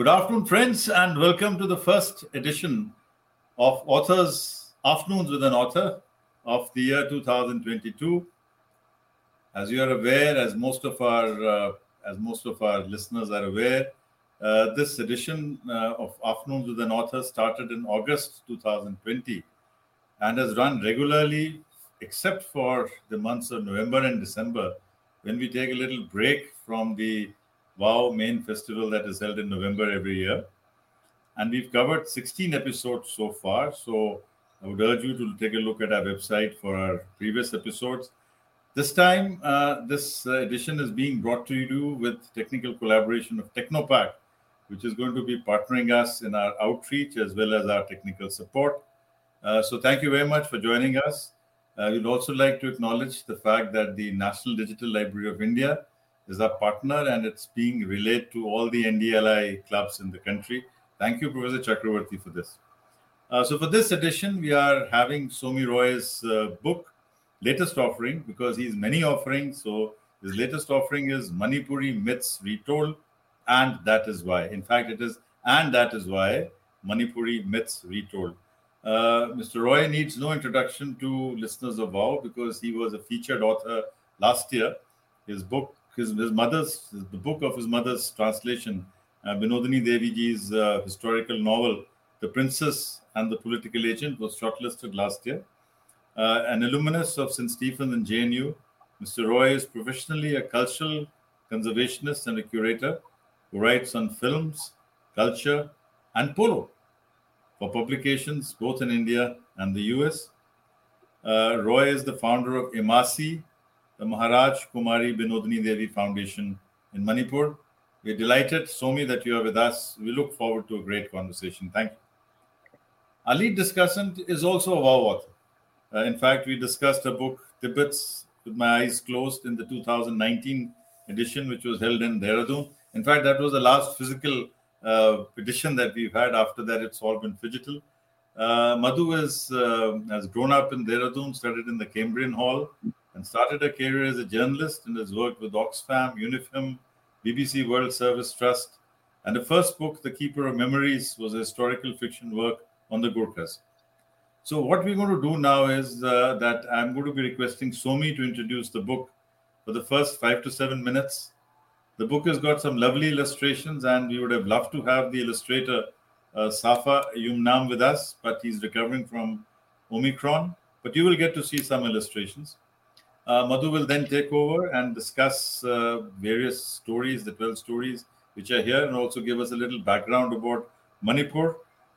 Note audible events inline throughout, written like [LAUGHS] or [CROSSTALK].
Good afternoon, friends, and welcome to the first edition of Authors Afternoons with an Author of the year 2022. As you are aware, as most of our uh, as most of our listeners are aware, uh, this edition uh, of Afternoons with an Author started in August 2020 and has run regularly, except for the months of November and December, when we take a little break from the WOW main festival that is held in November every year. And we've covered 16 episodes so far. So I would urge you to take a look at our website for our previous episodes. This time, uh, this uh, edition is being brought to you with technical collaboration of Technopack, which is going to be partnering us in our outreach as well as our technical support. Uh, so, thank you very much for joining us. Uh, would also like to acknowledge the fact that the National Digital Library of India is our partner and it's being relayed to all the NDLI clubs in the country. Thank you, Professor Chakravarti, for this. Uh, so, for this edition, we are having Somi Roy's uh, book, latest offering, because he's many offerings. So, his latest offering is Manipuri Myths Retold and that is why. In fact, it is and that is why Manipuri myths retold. Uh, Mr. Roy needs no introduction to listeners of WOW because he was a featured author last year. His book, his, his mother's, the book of his mother's translation, uh, Binodini Deviji's uh, historical novel, The Princess and the Political Agent, was shortlisted last year. Uh, an alumnus of St. Stephen and JNU, Mr. Roy is professionally a cultural conservationist and a curator who writes on films, culture, and polo for publications both in India and the US. Uh, Roy is the founder of Imasi, the Maharaj Kumari Binodini Devi Foundation in Manipur. We're delighted, Somi, that you are with us. We look forward to a great conversation. Thank you. Our lead discussant is also a WOW author. Uh, in fact, we discussed a book, Tibbets with My Eyes Closed, in the 2019 edition, which was held in Dehradun. In fact, that was the last physical uh, edition that we've had. After that, it's all been digital. Uh, Madhu is, uh, has grown up in Dehradun, studied in the Cambrian Hall, and started a career as a journalist and has worked with Oxfam, Unifem, BBC World Service Trust. And the first book, The Keeper of Memories, was a historical fiction work on the Gurkhas. So, what we're going to do now is uh, that I'm going to be requesting Somi to introduce the book for the first five to seven minutes. The book has got some lovely illustrations, and we would have loved to have the illustrator uh, Safa Yumnam with us, but he's recovering from Omicron. But you will get to see some illustrations. Uh, Madhu will then take over and discuss uh, various stories, the 12 stories which are here, and also give us a little background about Manipur.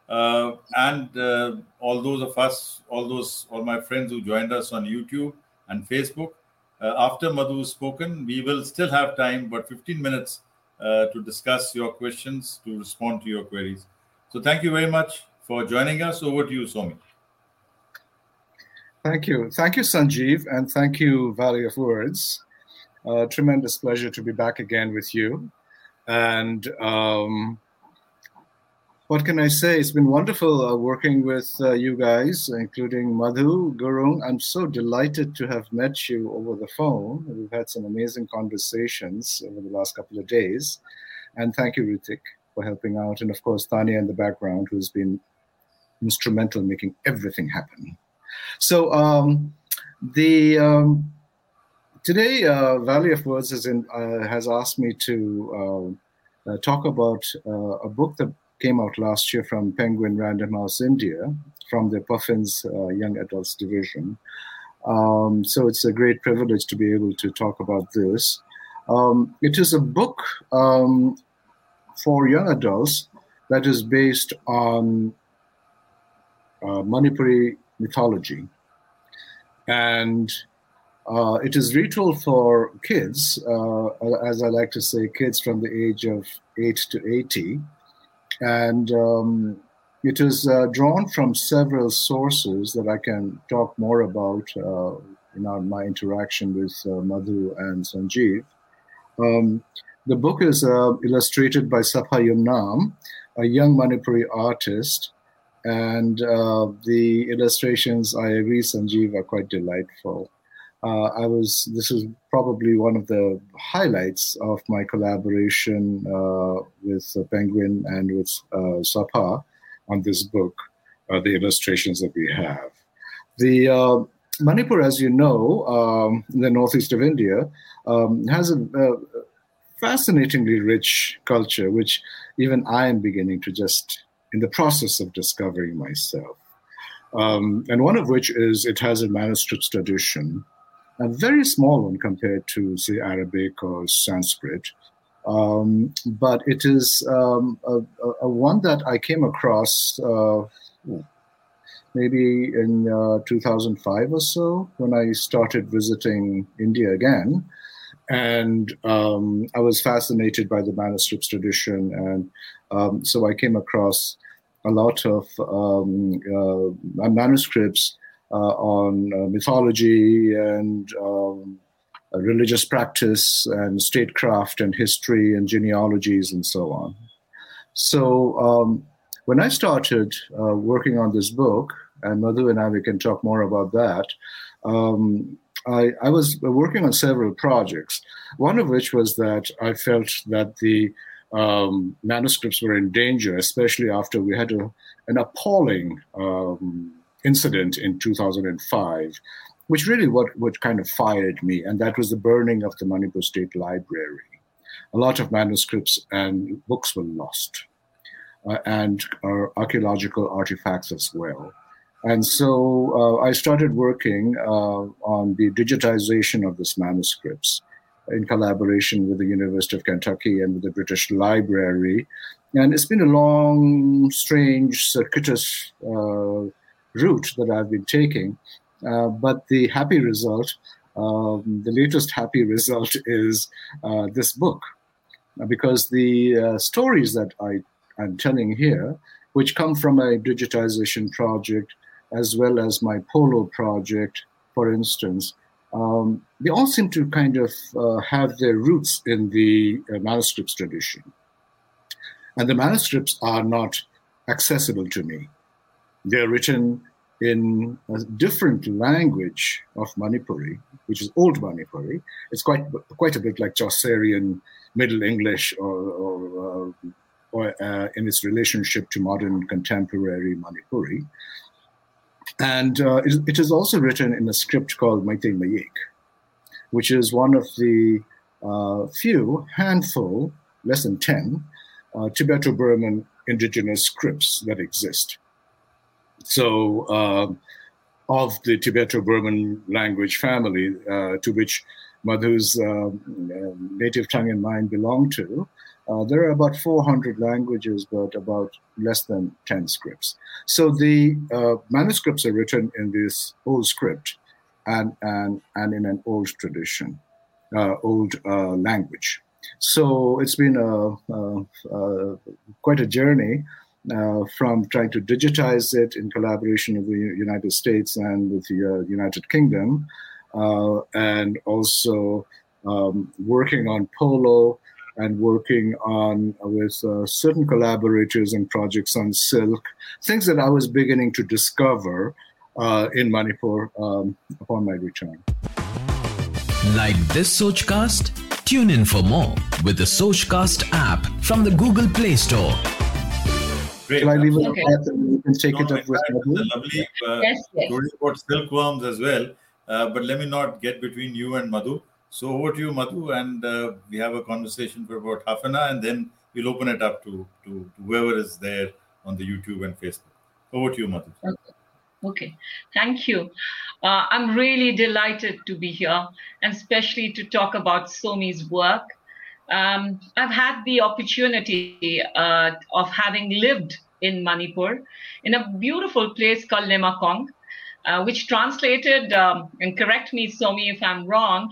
Uh, and uh, all those of us, all those, all my friends who joined us on YouTube and Facebook, uh, after Madhu has spoken, we will still have time, but 15 minutes uh, to discuss your questions, to respond to your queries. So thank you very much for joining us. Over to you, Somi. Thank you. Thank you, Sanjeev, and thank you, Valley of Words. Uh, tremendous pleasure to be back again with you. And um, what can I say? It's been wonderful uh, working with uh, you guys, including Madhu, Gurung. I'm so delighted to have met you over the phone. We've had some amazing conversations over the last couple of days. And thank you, Ritik, for helping out. And of course, Tanya in the background, who's been instrumental in making everything happen. So, um, the um, today, uh, Valley of Words has, in, uh, has asked me to uh, uh, talk about a book that came out last year from Penguin Random House India, from the Puffins uh, Young Adults Division. Um, so it's a great privilege to be able to talk about this. Um, it is a book um, for young adults that is based on uh, Manipuri mythology. And uh, it is retold for kids, uh, as I like to say, kids from the age of 8 to 80 and um, it is uh, drawn from several sources that I can talk more about uh, in our, my interaction with uh, Madhu and Sanjeev. Um, the book is uh, illustrated by Safa Yumnam, a young Manipuri artist, and uh, the illustrations, I agree, Sanjeev, are quite delightful. uh, I was this is probably one of the highlights of my collaboration uh, with Penguin and with uh, Safa on this book, uh, the illustrations that we have. The uh, Manipur, as you know, um, in the northeast of India, um, has a, a, fascinatingly rich culture, which even I am beginning to just in the process of discovering myself. Um, and one of which is it has a manuscript tradition a very small one compared to, say, Arabic or Sanskrit. Um, but it is um, a, a, one that I came across uh, maybe in uh, 2005 or so when I started visiting India again. And um, I was fascinated by the manuscripts tradition. And um, so I came across a lot of um, uh, manuscripts uh, on uh, mythology and um, religious practice and statecraft and history and genealogies and so on. So um, when I started uh, working on this book, and Madhu and I, we can talk more about that. Um, I, I, was working on several projects, one of which was that I felt that the um, manuscripts were in danger, especially after we had a, an appalling um, incident in 2005, which really what, what kind of fired me, and that was the burning of the Manipur State Library. A lot of manuscripts and books were lost, uh, and uh, archaeological artifacts as well. And so uh, I started working uh, on the digitization of these manuscripts in collaboration with the University of Kentucky and with the British Library. And it's been a long, strange, circuitous uh, route that I've been taking. Uh, but the happy result, um, the latest happy [LAUGHS] result is uh, this book. Because the uh, stories that I, I'm telling here, which come from a digitization project, as well as my Polo project, for instance, um, they all seem to kind of uh, have their roots in the uh, manuscripts tradition. And the manuscripts are not accessible to me. They're written in a different language of Manipuri, which is Old Manipuri. It's quite quite a bit like Chaucerian Middle English, or, or, uh, or uh, in its relationship to modern contemporary Manipuri. And uh, it, it is also written in a script called Meitei Mayik, which is one of the uh, few handful, less than ten, uh, Tibeto-Burman indigenous scripts that exist. So, uh, of the Tibeto-Burman language family, uh, to which Madhu's uh, native tongue and mind belong to, uh, there are about 400 languages, but about less than 10 scripts. So the uh, manuscripts are written in this old script and, and, and in an old tradition, uh, old language. So it's been a, quite a journey uh, from trying to digitize it in collaboration with the United States and with the uh, United Kingdom, uh, and also um, working on Polo and working on with uh, certain collaborators and projects on silk, things that I was beginning to discover uh, in Manipur um, upon my return. Like this Sochcast? Tune in for more with the Sochcast app from the Google Play Store. Great. Shall I leave it okay. You can take no, it up with Madhu. Lovely uh, yes, yes. story about silkworms as well. Uh, but let me not get between you and Madhu. So over to you, Madhu, and uh, we have a conversation for about half an hour, and then we'll open it up to, to, to whoever is there on the YouTube and Facebook. Over to you, Madhu. Okay. Okay, thank you. Uh, I'm really delighted to be here, and especially to talk about Somi's work um, I've had the opportunity uh, of having lived in Manipur in a beautiful place called Leimakhong, uh, which translated, um, and correct me, Somi, if I'm wrong,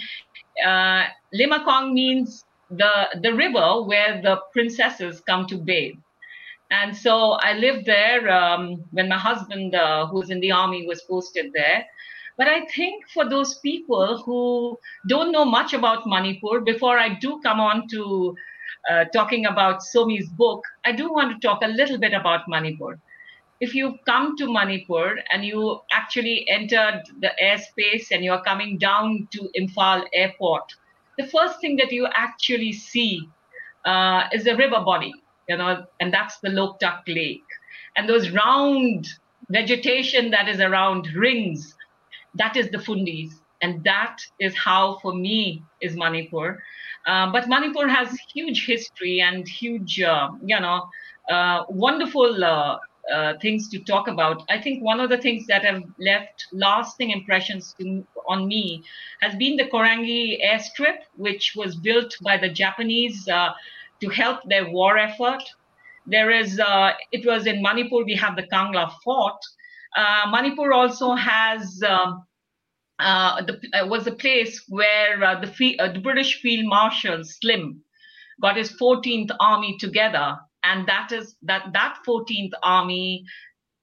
uh, Leimakhong means the, the river where the princesses come to bathe. And so I lived there um, when my husband, uh, who was in the army, was posted there. But I think for those people who don't know much about Manipur, before I do come on to uh, talking about Somi's book, I do want to talk a little bit about Manipur. If you come to Manipur and you actually entered the airspace and you're coming down to Imphal airport, the first thing that you actually see uh, is a river body, you know, and that's the Loktak Lake. And those round vegetation that is around rings, that is the Phumdis. And that is how, for me, is Manipur. Uh, but Manipur has huge history and huge, uh, you know, uh, wonderful uh, things to talk about. I think one of the things that have left lasting impressions to, on me has been the Koirengei airstrip, which was built by the Japanese uh, to help their war effort. There is, uh, it was in Manipur, we have the Kangla Fort. Uh, Manipur also has. Um, uh, the, was a place where the, the British Field Marshal Slim got his 14th Army together and that is that that 14th army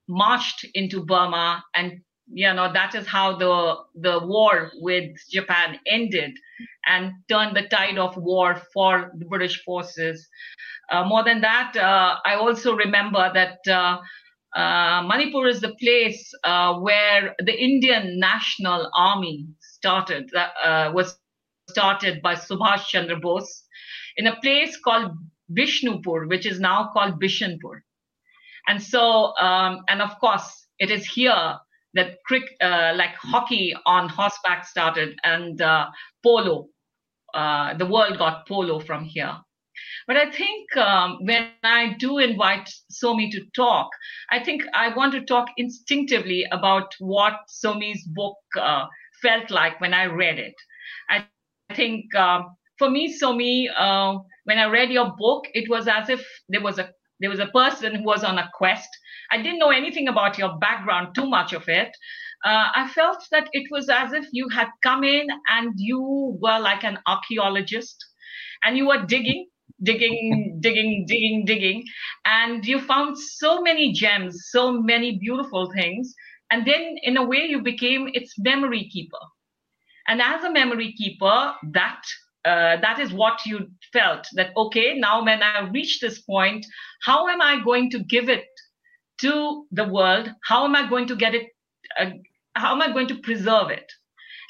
marched into burma and you know that is how the the war with japan ended and turned the tide of war for the british forces. Uh, more than that uh, i also remember that uh, uh manipur is the place uh, where the indian national army started uh, was started by subhash chandra bose in a place called Bishnupur, which is now called Bishanpur. And so, um, and of course, it is here that crick, uh, like hockey on horseback started and uh, polo. Uh, the world got polo from here. But I think um, when I do invite Somi to talk, I think I want to talk instinctively about what Somi's book uh, felt like when I read it. I think um, for me, Somi, uh, when I read your book, it was as if there was a there was a person who was on a quest. I didn't know anything about your background, too much of it. Uh, I felt that it was as if you had come in and you were like an archaeologist and you were digging, digging, [LAUGHS] digging, digging, digging. And you found so many gems, so many beautiful things. And then, in a way, you became its memory keeper. And as a memory keeper, that uh, that is what you felt that okay now when i reach this point how am i going to give it to the world? How am i going to get it uh, how am i going to preserve it?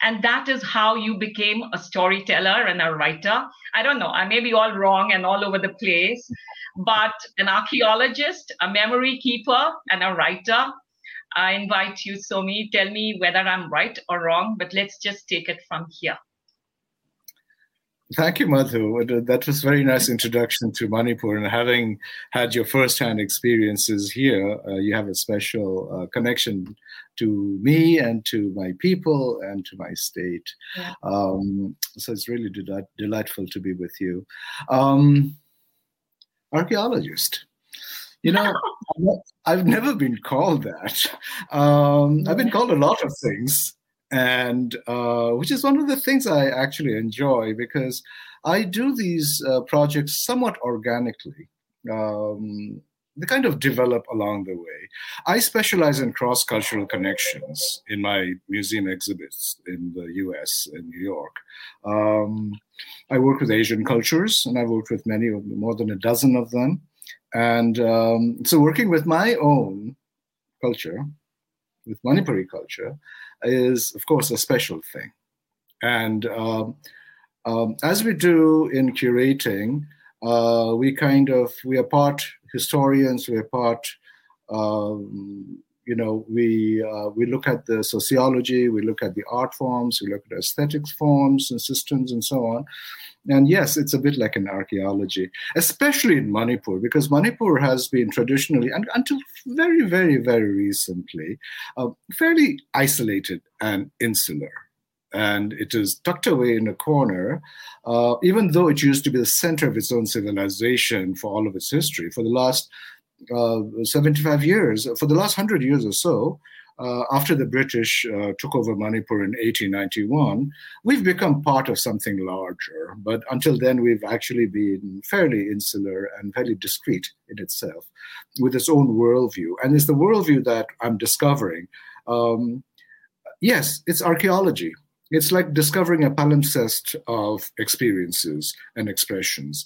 And that is how you became a storyteller and a writer. I don't know i may be all wrong and all over the place but an archaeologist a memory keeper and a writer. I invite you somi tell me whether i'm right or wrong but let's just take it from here Thank you, Madhu. That was very nice introduction to Manipur. And having had your first-hand experiences here, uh, you have a special uh, connection to me and to my people and to my state. Yeah. Um, so it's really delight- delightful to be with you. Um, archaeologist. You know, [LAUGHS] I've never been called that. Um, I've been called a lot of things and uh, which is one of the things I actually enjoy because I do these uh, projects somewhat organically. Um, they kind of develop along the way. I specialize in cross cultural connections in my museum exhibits in the US, in New York. Um, I work with Asian cultures, and I've worked with many, more than a dozen of them. And um, so, working with my own culture, with Manipuri culture, is, of course, a special thing. And um, um, as we do in curating, uh, we kind of we are part historians, we are part. Um, you know, we uh, we look at the sociology, we look at the art forms, we look at aesthetics forms and systems and so on. And yes, it's a bit like an archaeology, especially in Manipur, because Manipur has been traditionally, and until very, very, very recently, uh, fairly isolated and insular. And it is tucked away in a corner, uh, even though it used to be the center of its own civilization for all of its history. For the last 75 years, for the last 100 years or so, uh, after the British uh, took over Manipur in 1891, we've become part of something larger. But until then, we've actually been fairly insular and fairly discreet in itself, with its own worldview. And it's the worldview that I'm discovering. Um, yes, it's archaeology. It's like discovering a palimpsest of experiences and expressions.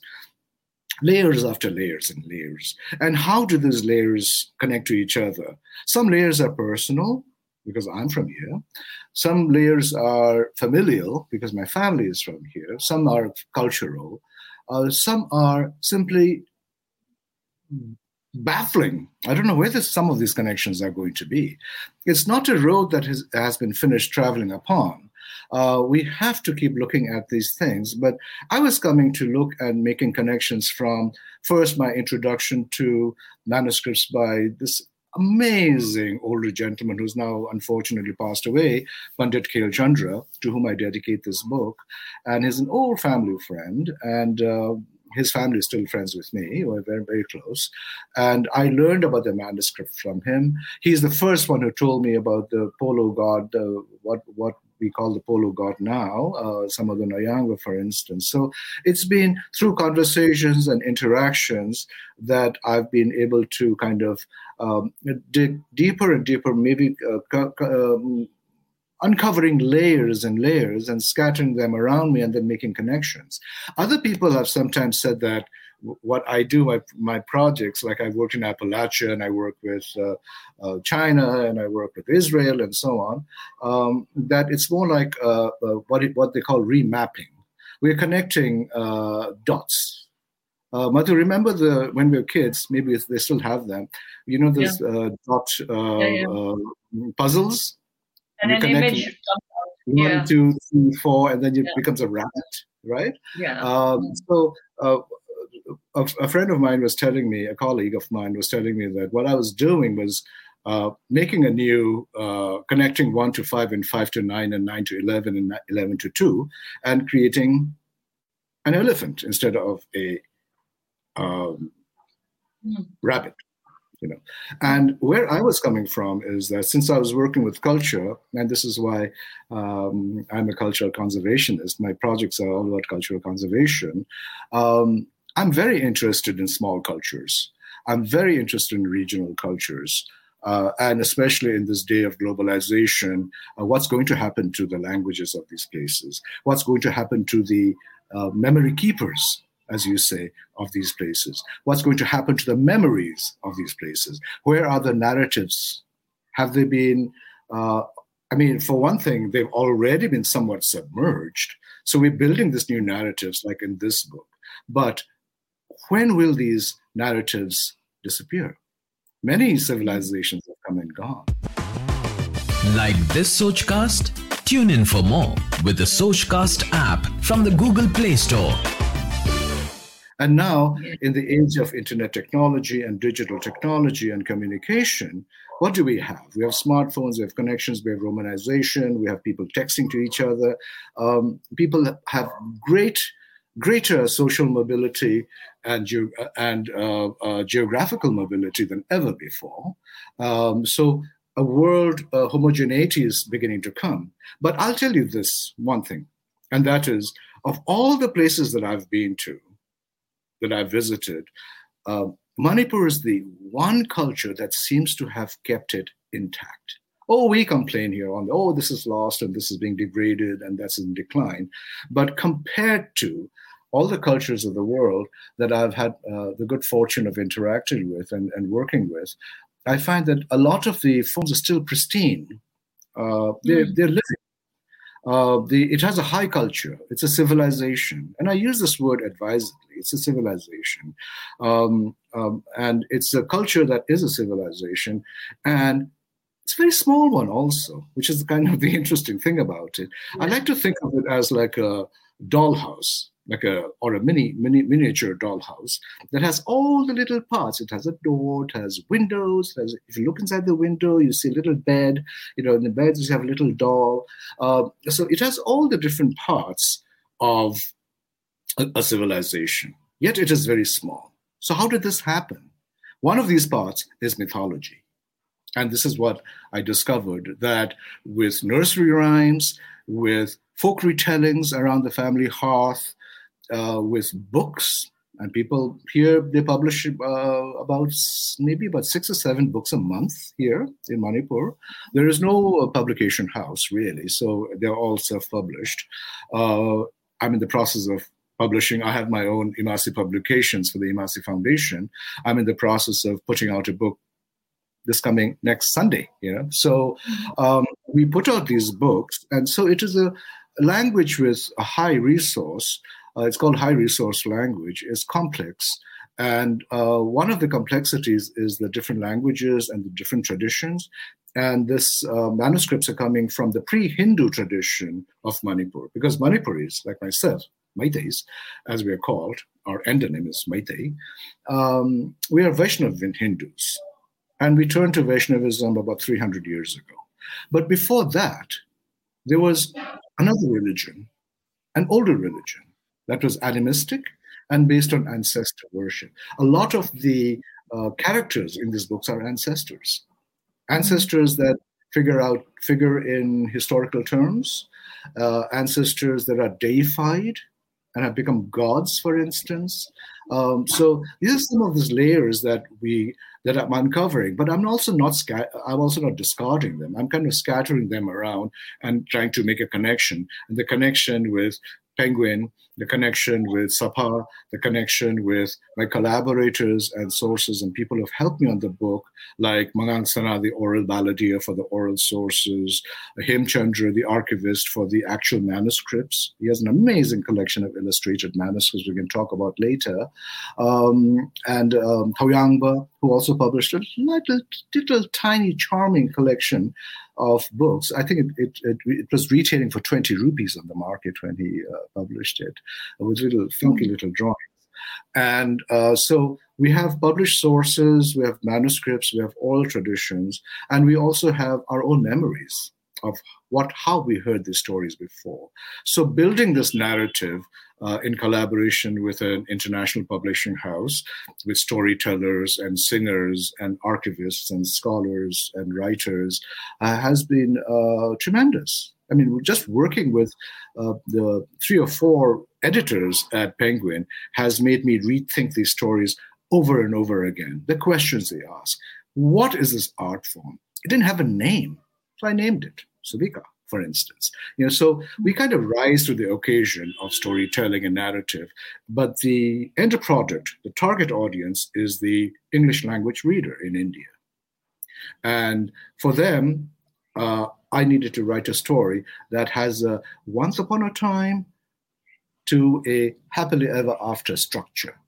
Layers after layers and layers. And how do these layers connect to each other? Some layers are personal because I'm from here. Some layers are familial because my family is from here. Some are cultural. Uh, some are simply baffling. I don't know where this, some of these connections are going to be. It's not a road that has, has been finished traveling upon. Uh, we have to keep looking at these things. But I was coming to look and making connections from first my introduction to manuscripts by this amazing older gentleman who's now unfortunately passed away, Pandit Khel Chandra, to whom I dedicate this book. And he's an old family friend. And uh, his family is still friends with me. We're very, very close. And I learned about the manuscript from him. He's the first one who told me about the polo god, uh, what, what we call the polo god now, uh, the Nyanga, for instance. So it's been through conversations and interactions that I've been able to kind of um, dig deeper and deeper, maybe uh, um, uncovering layers and layers and scattering them around me and then making connections. Other people have sometimes said that what I do, my, my projects, like I work in Appalachia and I work with uh, uh, China and I work with Israel and so on, um, that it's more like uh, uh what, it, what they call remapping. We're connecting uh, dots. Uh, Madhu, remember the when we were kids, maybe they still have them. You know those yeah. uh, dot yeah, yeah. puzzles and you an image. One, two, three, four, and then it becomes a rabbit, right? Yeah. Um, so uh, a, a, friend of mine was telling me, a colleague of mine was telling me that what I was doing was uh, making a new, uh, connecting one to five and five to nine and nine to 11 and 11 to two, and creating an elephant instead of a um, mm. rabbit you know and where i was coming from is that since i was working with culture and this is why um, i'm a cultural conservationist my projects are all about cultural conservation um, i'm very interested in small cultures i'm very interested in regional cultures uh, and especially in this day of globalization, uh, what's going to happen to the languages of these places? What's going to happen to the uh, memory keepers as you say, of these places? What's going to happen to the memories of these places? Where are the narratives? Have they been, uh, I mean, for one thing, they've already been somewhat submerged. So we're building these new narratives, like in this book. But when will these narratives disappear? Many civilizations have come and gone. Like this Sochcast? Tune in for more with the Sochcast app from the Google Play Store. And now, in the age of internet technology and digital technology and communication, what do we have? We have smartphones, we have connections, we have romanization, we have people texting to each other. Um, people have great, greater social mobility and, ge- and uh, uh, geographical mobility than ever before. Um, so a world uh, homogeneity is beginning to come. But I'll tell you this one thing, and that is of all the places that I've been to, that I've visited, uh, Manipur is the one culture that seems to have kept it intact. Oh, we complain here on, oh, this is lost and this is being degraded and that's in decline. But compared to all the cultures of the world that I've had uh, the good fortune of interacting with and, and, working with, I find that a lot of the forms are still pristine. Uh, they're, mm. they're living uh, the, it has a high culture. It's a civilization, and I use this word advisedly. It's a civilization, um, um, and it's a culture that is a civilization, and it's a very small one also, which is kind of the [LAUGHS] interesting thing about it. I like to think of it as like a dollhouse like a or a mini mini miniature dollhouse that has all the little parts. It has a door, it has windows. It has, if you look inside the window, you see a little bed. You know, in the bed you have a little doll. Uh, so it has all the different parts of a, a civilization. Yet it is very small. So how did this happen? One of these parts is mythology. And this is what I discovered that with nursery rhymes, with folk retellings around the family hearth, uh, with books and people here they publish uh, about maybe about six or seven books a month here in manipur there is no uh, publication house really so they're all self-published uh, i'm in the process of publishing. I have my own imasi publications for the imasi Foundation. I'm in the process of putting out a book this coming next Sunday. You know, so um, we put out these books, and so it is a language with a high resource. Uh, it's called high resource language. It's complex. And uh, one of the complexities is the different languages and the different traditions. And this uh, manuscripts are coming from the pre-Hindu tradition of Manipur, because Manipuris, like myself, Meiteis, as we are called, our endonym is Meitei, um, we are Vaishnav Hindus. And we turned to Vaishnavism about 300 years ago. But before that, there was another religion, an older religion that was animistic and based on ancestor worship. A lot of the uh, characters in these books are ancestors, ancestors that figure out figure in historical terms, uh, ancestors that are deified and have become gods, for instance. Um, so these are some of these layers that we that I'm uncovering, but I'm also not sca- I'm also not discarding them. I'm kind of scattering them around and trying to make a connection. And the connection with Penguin, the connection with Safa, the connection with my collaborators and sources and people who have helped me on the book, like Mangang Sana, the oral balladeer for the oral sources, Him Chandra, the archivist for the actual manuscripts. He has an amazing collection of illustrated manuscripts we can talk about later. Um, and um, who also published a little, little tiny, charming collection of books. I think it, it, it, was retailing for 20 rupees on the market when he uh, published it with little funky little drawings. And uh, so we have published sources, we have manuscripts, we have oral traditions, and we also have our own memories of what how we heard these stories before. So building this narrative uh, in collaboration with an international publishing house, with storytellers and singers and archivists and scholars and writers, uh, has been uh, tremendous. I mean, just working with uh, the three or four editors at Penguin has made me rethink these stories over and over again. The questions they ask What is this art form? It didn't have a name, so I named it Subika for instance. You know, so we kind of rise to the occasion of storytelling and narrative, but the end product, the target audience, is the English language reader in India. And for them, uh, I needed to write a story that has a once upon a time to a happily ever after structure.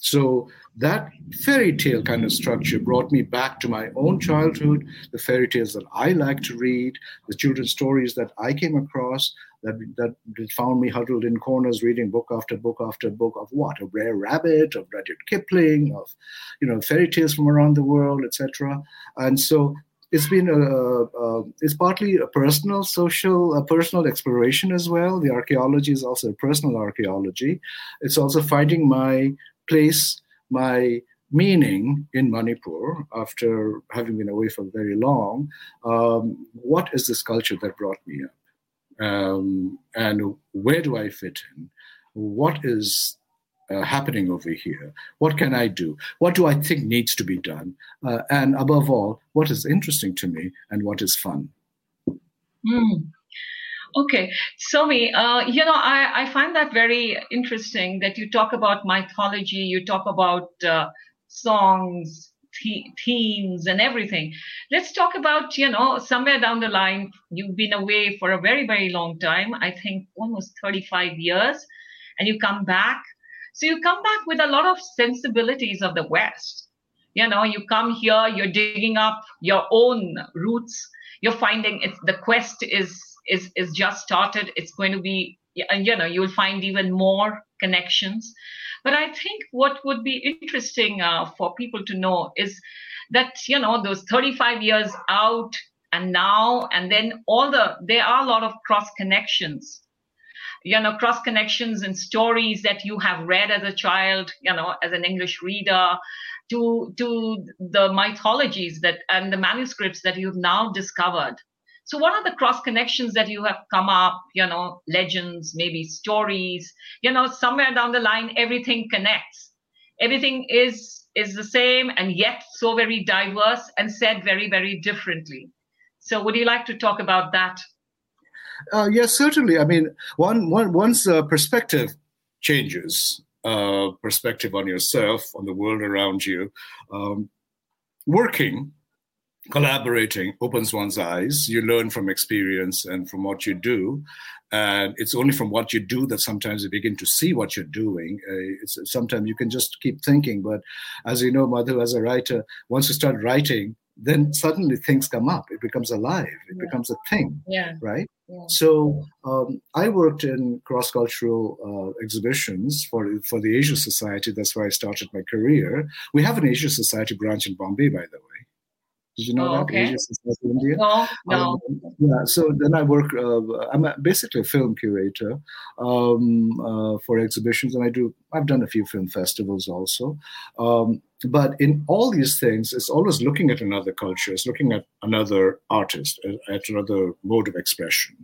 So that fairy tale kind of structure brought me back to my own childhood, the fairy tales that I like to read, the children's stories that I came across that, that found me huddled in corners reading book after book after book of what? Brer Rabbit, of Rudyard Kipling, of you know fairy tales from around the world, etc. And so it's been a, a, it's partly a personal social a personal exploration as well the archaeology is also a personal archaeology it's also finding my place my meaning in Manipur after having been away for very long. Um, what is this culture that brought me up? Um, and where do I fit in? What is uh, happening over here? What can I do? What do I think needs to be done? Uh, and above all, what is interesting to me and what is fun? Mm. Okay, Somi, uh, you know, I, I find that very interesting that you talk about mythology, you talk about uh, songs, the- themes, and everything. Let's talk about, you know, somewhere down the line, you've been away for a very, very long time, I think almost 35 years, and you come back. So you come back with a lot of sensibilities of the West. You know, you come here, you're digging up your own roots. You're finding it's the quest is is is just started it's going to be you know you'll find even more connections. But i think what would be interesting uh, for people to know is that you know those 35 years out and now and then all the there are a lot of cross connections. You know cross connections and stories that you have read as a child you know as an english reader to to the mythologies that and the manuscripts that you've now discovered so, what are the cross connections that you have come up? You know, legends, maybe stories. You know, somewhere down the line, everything connects. Everything is is the same, and yet so very diverse and said very very differently. So, would you like to talk about that? Uh, yes, certainly. I mean, one, one one's uh, perspective changes uh, perspective on yourself, on the world around you. Um, working, collaborating opens one's eyes. You learn from experience and from what you do. And it's only from what you do that sometimes you begin to see what you're doing. Uh, sometimes you can just keep thinking. But as you know, Madhu, as a writer, once you start writing, then suddenly things come up. It becomes alive. It yeah. becomes a thing. Yeah. Right. Yeah. So um, I worked in cross cultural uh, exhibitions for for the Asia Society. That's where I started my career. We have an Asia Society branch in Bombay, by the way. Did you know oh, that okay. Asia Society India? No, no. Um, yeah. So then I work. Uh, I'm a, basically a film curator um, uh, for exhibitions, and I do. I've done a few film festivals also. Um, but in all these things, it's always looking at another culture, it's looking at another artist, at another mode of expression.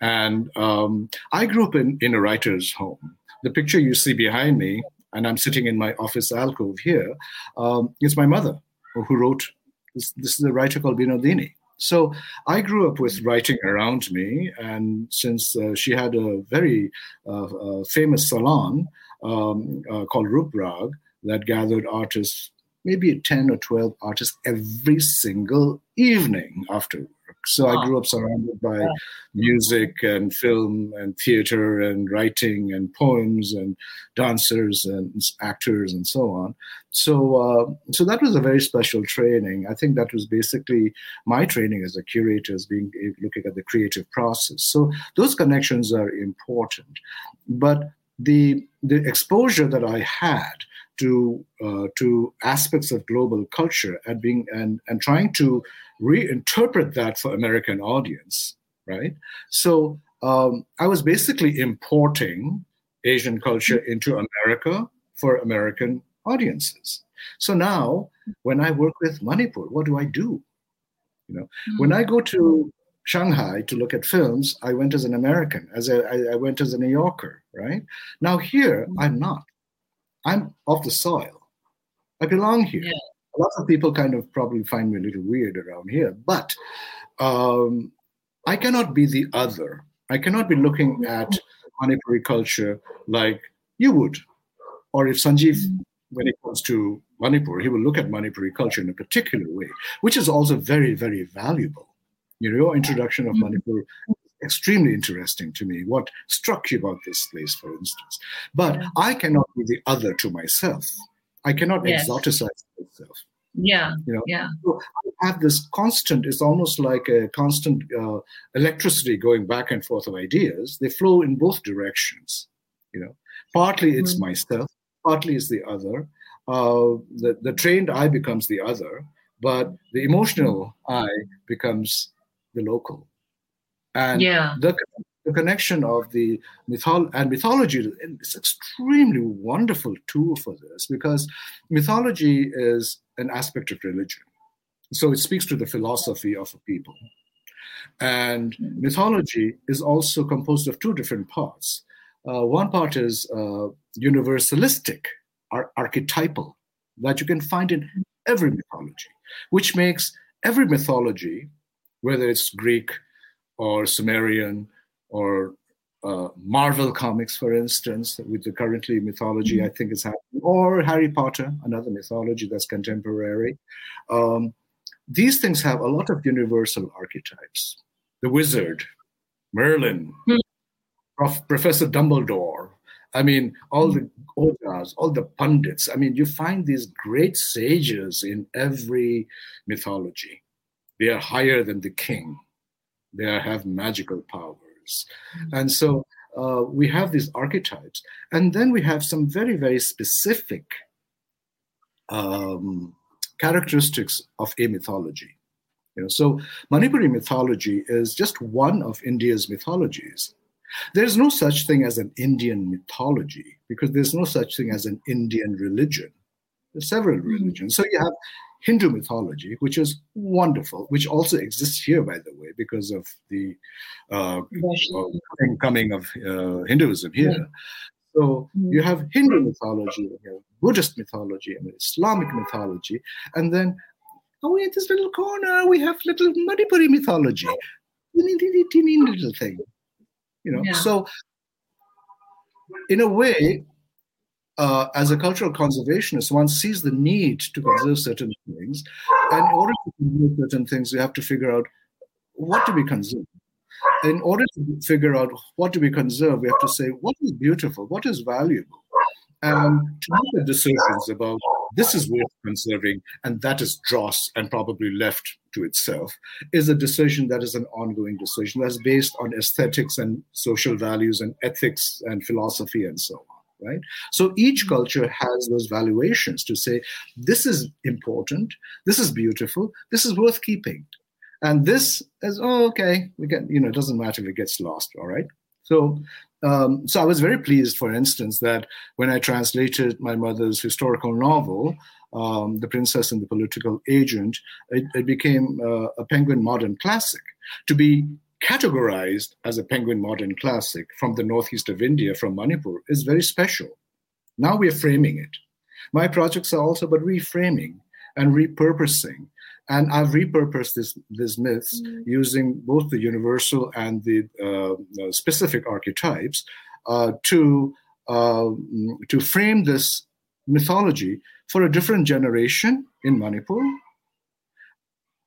And um, I grew up in, in a writer's home. The picture you see behind me, and I'm sitting in my office alcove here, um, is my mother who wrote this, this is a writer called Binodini. So I grew up with writing around me, and since uh, she had a very uh, uh, famous salon um, uh, called Ruprag that gathered artists, maybe 10 or 12 artists every single evening after so I grew up surrounded by music and film and theater and writing and poems and dancers and actors and so on. So, uh, so that was a very special training. I think that was basically my training as a curator, as being looking at the creative process. So those connections are important, but the the exposure that I had to uh, to aspects of global culture and being and and trying to reinterpret that for American audience, right? So um, I was basically importing Asian culture into America for American audiences. So now, when I work with Manipur, what do I do? You know, mm-hmm. when I go to Shanghai to look at films, I went as an American, as a, I, I went as a New Yorker, right? Now here. I'm not. I'm of the soil. I belong here. Yeah. A lot of people kind of probably find me a little weird around here, but um, I cannot be the other. I cannot be looking mm-hmm. at Manipuri culture like you would. Or if Sanjeev, mm-hmm. when it comes to Manipur, he will look at Manipuri culture in a particular way, which is also very, very valuable. You know, your introduction of mm-hmm. Manipur extremely interesting to me. What struck you about this place, for instance? But yeah. I cannot be the other to myself. I cannot yes. exoticize myself. Yeah. You know. Yeah. So I have this constant. It's almost like a constant uh, electricity going back and forth of ideas. They flow in both directions. You know, partly it's mm-hmm. myself, partly it's the other. Uh, the the trained eye becomes the other, but the emotional eye becomes the local and yeah. the, the connection of the mythol and mythology is extremely wonderful tool for this because mythology is an aspect of religion. So it speaks to the philosophy of a people. And mythology is also composed of two different parts. Uh, one part is uh, universalistic ar- archetypal that you can find in every mythology which makes every mythology whether it's greek or Sumerian or uh, Marvel comics, for instance, with the currently mythology, mm-hmm. I think is happening, or Harry Potter, another mythology that's contemporary. Um, these things have a lot of universal archetypes. The wizard, Merlin, mm-hmm. Prof, Professor Dumbledore. I mean, all the ojas, all the pundits. I mean, you find these great sages in every mythology. They are higher than the king they have magical powers. Mm-hmm. And so uh, we have these archetypes. And then we have some very, very specific um, characteristics of a mythology. You know, so Manipuri mythology is just one of India's mythologies. There's no such thing as an Indian mythology because there's no such thing as an Indian religion. There's several mm-hmm. religions. So you have Hindu mythology, which is wonderful, which also exists here, by the way, because of the uh, coming of uh, Hinduism here. Yeah. So mm-hmm. you have Hindu mythology, you have Buddhist mythology, and Islamic mythology, and then oh, in this little corner we have little Manipuri mythology, teeny, teeny, teeny little thing, you know. Yeah. So in a way, uh, as a cultural conservationist, one sees the need to conserve certain things. And in order to conserve certain things, you have to figure out what do we conserve? In order to figure out what do we conserve, we have to say what is beautiful, what is valuable, and to make the decisions about this is worth conserving and that is dross and probably left to itself is a decision that is an ongoing decision that's based on aesthetics and social values and ethics and philosophy and so on right? So each culture has those valuations to say this is important this is beautiful this is worth keeping. And this is oh okay we get you know it doesn't matter if it gets lost all right? So um, so I was very pleased, for instance, that when I translated my mother's historical novel, um, The Princess and the Political Agent, it, it became uh, a Penguin Modern Classic. To be categorized as a Penguin Modern Classic from the northeast of India, from Manipur, is very special. Now we are framing it. My projects are also about reframing and repurposing and I've repurposed this this myths mm. using both the universal and the uh, uh specific archetypes uh, to uh, to frame this mythology for a different generation in Manipur.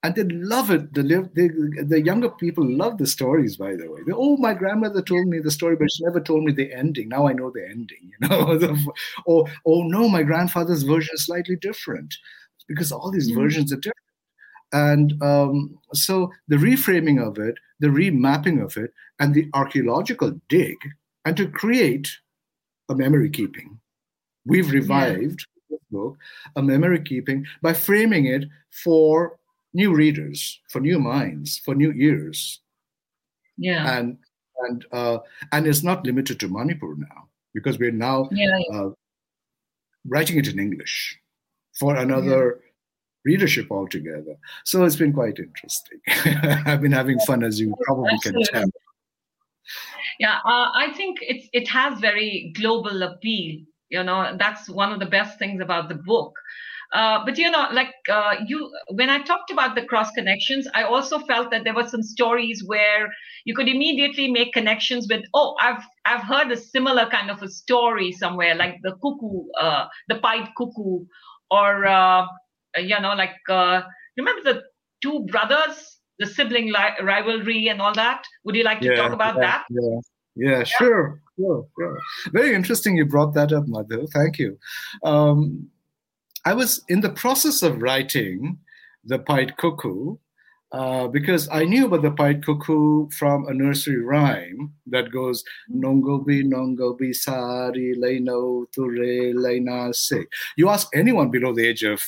And they love it. The, the, the younger people love the stories, by the way. They, oh, my grandmother told me the story, but she never told me the ending. Now I know the ending, [LAUGHS] you know. or, oh no, my grandfather's version is slightly different because all these mm. versions are different and um, so the reframing of it, the remapping of it, and the archaeological dig, and to create a memory keeping. We've revived yeah. book, a memory keeping, by framing it for new readers, for new minds, for new ears. Yeah. And and uh, and it's not limited to Manipur now because we're now yeah. uh, writing it in English for another readership altogether. So it's been quite interesting. [LAUGHS] I've been having fun, as you probably Absolutely. can tell. Yeah, uh, I think it it has very global appeal. You know, that's one of the best things about the book. Uh, but you know, like uh, you, when I talked about the cross connections, I also felt that there were some stories where you could immediately make connections with. Oh, I've I've heard a similar kind of a story somewhere, like the cuckoo, uh, the pied cuckoo, or uh, you know, like uh, remember the two brothers, the sibling li- rivalry and all that? Would you like to yeah, talk about yeah, that? Yeah. Yeah, sure, sure, sure. Very interesting you brought that up, Madhu. Thank you. Um, I was in the process of writing The Pied Cuckoo uh, because I knew about the Pied Cuckoo from a nursery rhyme that goes Nongobi, Nongobi, Sari, Leino, Ture, Leina, Se. You ask anyone below the age of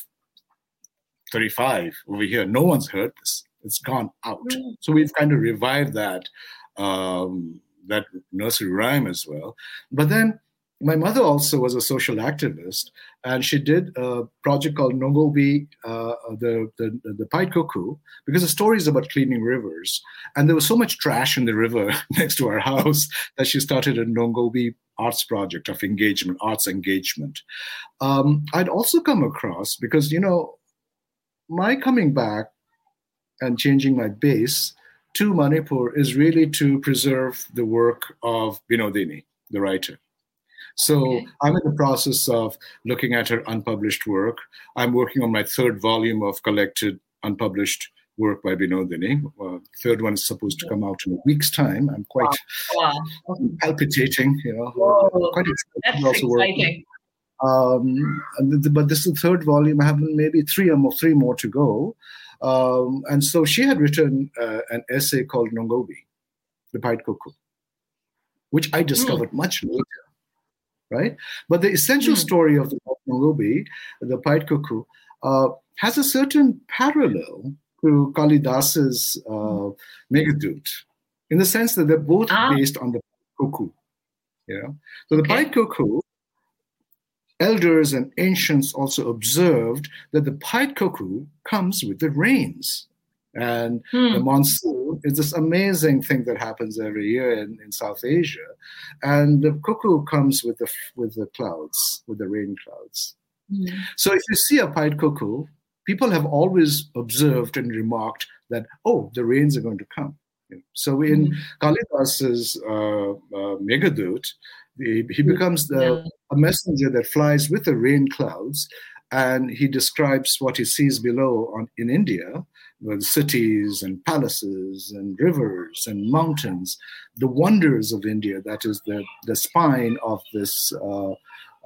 35 over here. No one's heard this. It's gone out. Mm. So we've kind of revived that um, that nursery rhyme as well. But then my mother also was a social activist, and she did a project called Nongobi, uh, the, the the Pied Cuckoo, because the story is about cleaning rivers, and there was so much trash in the river [LAUGHS] next to our house that she started a Nongobi arts project of engagement, arts engagement. Um, I'd also come across because you know my coming back and changing my base to Manipur is really to preserve the work of Binodini, the writer. So okay. I'm in the process of looking at her unpublished work. I'm working on my third volume of collected unpublished work by Binodini. Uh, third one is supposed to come out in a week's time. I'm quite wow. Wow. palpitating, you know. Whoa. Quite excited. That's exciting. Um, but this is the third volume. I have maybe three or more, three more to go. Um, and so she had written uh, an essay called Nongobi, the Pied Cuckoo, which I discovered mm. much later, right? But the essential mm. story of the Nongobi, the Pied Cuckoo, uh, has a certain parallel to Kalidas's uh, Meghdut, in the sense that they're both ah. based on the cuckoo. You know? So the okay. Pied Cuckoo elders and ancients also observed that the pied cuckoo comes with the rains. And hmm. the monsoon is this amazing thing that happens every year in, in South Asia. And the cuckoo comes with the, with the clouds, with the rain clouds. Hmm. So if you see a pied cuckoo, people have always observed and remarked that, oh, the rains are going to come. So in mm. Kalidas's uh, uh, Meghdut, He, he becomes the, Yeah. a messenger that flies with the rain clouds, and he describes what he sees below on in India, with cities and palaces and rivers and mountains, the wonders of India. That is the the spine of this uh,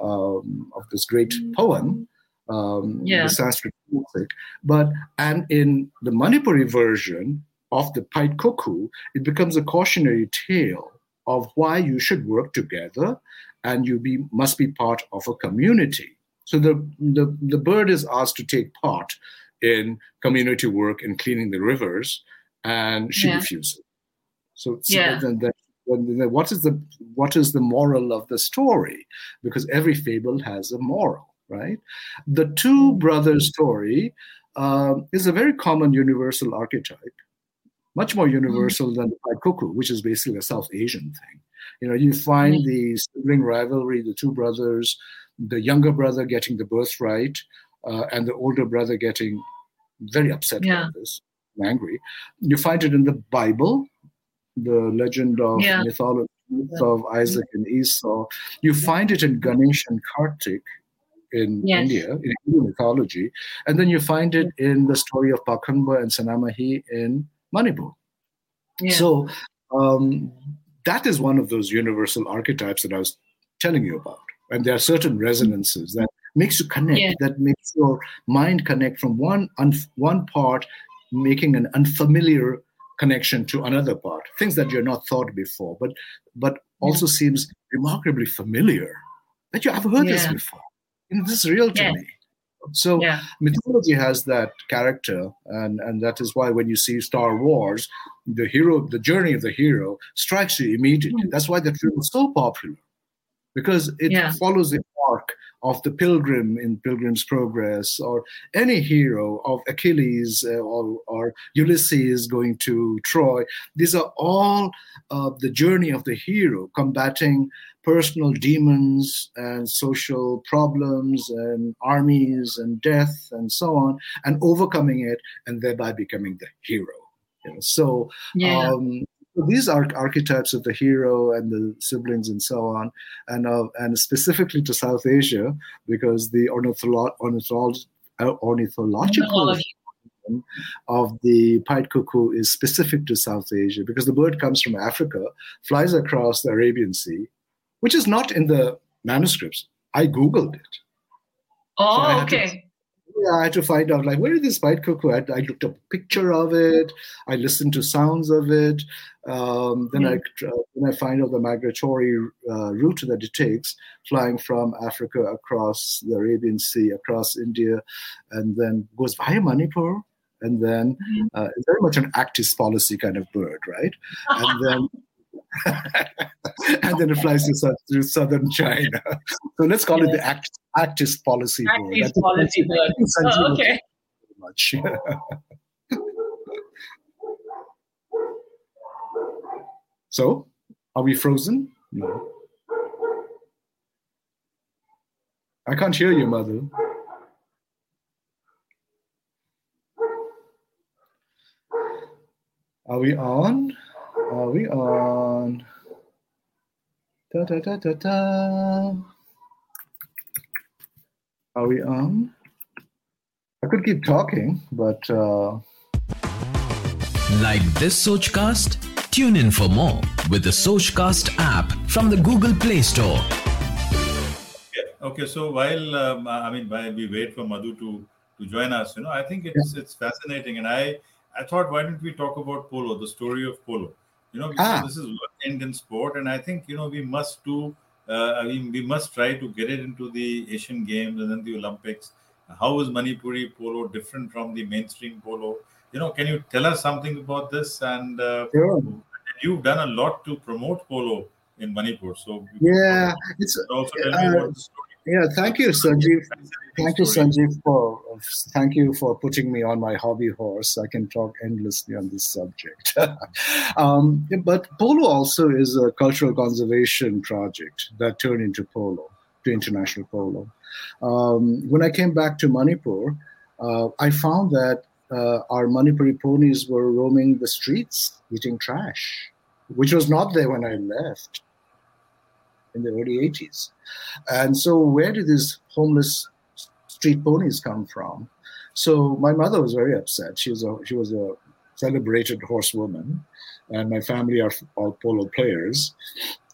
um, of this great poem, um, Yeah. the Sanskrit music. But and in the Manipuri version of the Pied Cuckoo, it becomes a cautionary tale of why you should work together and you be must be part of a community. So the, the, the bird is asked to take part in community work in cleaning the rivers, and she Yeah. refuses. So, so Yeah. then, then, then, what is the what is the moral of the story? Because every fable has a moral, right? The two brothers story um, is a very common universal archetype, much more universal than the Cuckoo, which is basically a South Asian thing. You know, you find Mm. the sibling rivalry, the two brothers, the younger brother getting the birthright, uh, and the older brother getting very upset Yeah. about this, and angry. You find it in the Bible, the legend of Yeah. mythology of Isaac and Esau. You find it in Ganesh and Kartik in Yes. India, in Hindu mythology, and then you find it in the story of Pakhangba and Sanamahi in Manipur. Yeah. So um, that is one of those universal archetypes that I was telling you about. And there are certain resonances that makes you connect, Yeah. that makes your mind connect from one un- one part, making an unfamiliar connection to another part, things that you're not thought before, but but also seems remarkably familiar. That you have heard this before. And this is real to Yeah. me. So yeah. mythology has that character and and that is why when you see star wars the hero the journey of the hero strikes you immediately Mm. that's why that film is so popular because it Yeah. follows the arc of the pilgrim in pilgrim's progress or any hero of achilles uh, or, or ulysses going to troy these are all uh, the journey of the hero combating personal demons and social problems and armies and death and so on and overcoming it and thereby becoming the hero you know, so Yeah. um, these are archetypes of the hero and the siblings and so on and uh, and specifically to south asia because the ornitholo- ornitholo- uh, ornithological of the pied cuckoo is specific to South Asia because the bird comes from Africa, flies across the Arabian Sea, which is not in the manuscripts. I googled it. Oh, to- okay. Yeah, I had to find out like where is this pied cuckoo? I, I looked up a picture of it. I listened to sounds of it. Um, then I uh, then I find out the migratory uh, route that it takes, flying from Africa across the Arabian Sea, across India, and then goes via Manipur, and then uh, it's very much an Act East policy kind of bird, right? And then. [LAUGHS] and then it flies to, to southern China. So let's call it the act, policy. I policy Sanjeev- I bird. think Sanjeev Oh, okay. much. [LAUGHS] so, are we frozen? No. I can't hear you, mother. Are we on? Are we on? Da da da da da. Are we on? I could keep talking, but uh, Like this Sochcast? Tune in for more with the Sochcast app from the Google Play Store. Okay, so while um, I mean, while we wait for Madhu to to join us, you know, I think it's it's fascinating, and I I thought why don't we talk about polo, the story of polo? You know, Ah. this is one Indian sport, and I think you know we must do. Uh, I mean, we must try to get it into the Asian Games and then the Olympics. How is Manipuri polo different from the mainstream polo? You know, can you tell us something about this? And uh, Sure. you've done a lot to promote polo in Manipur, so yeah, it's also tell me uh, about the story. Yeah. Thank you, Sanjeev. Thank you, Sanjeev, for thank you for putting me on my hobby horse. I can talk endlessly on this subject. [LAUGHS] um, but polo also is a cultural conservation project that turned into polo, to international polo. Um, when I came back to Manipur, uh, I found that uh, our Manipuri ponies were roaming the streets eating trash, which was not there when I left. in the early 80s. And so, where did these homeless street ponies come from? So, my mother was very upset. She was a, she was a celebrated horsewoman, and my family are all polo players.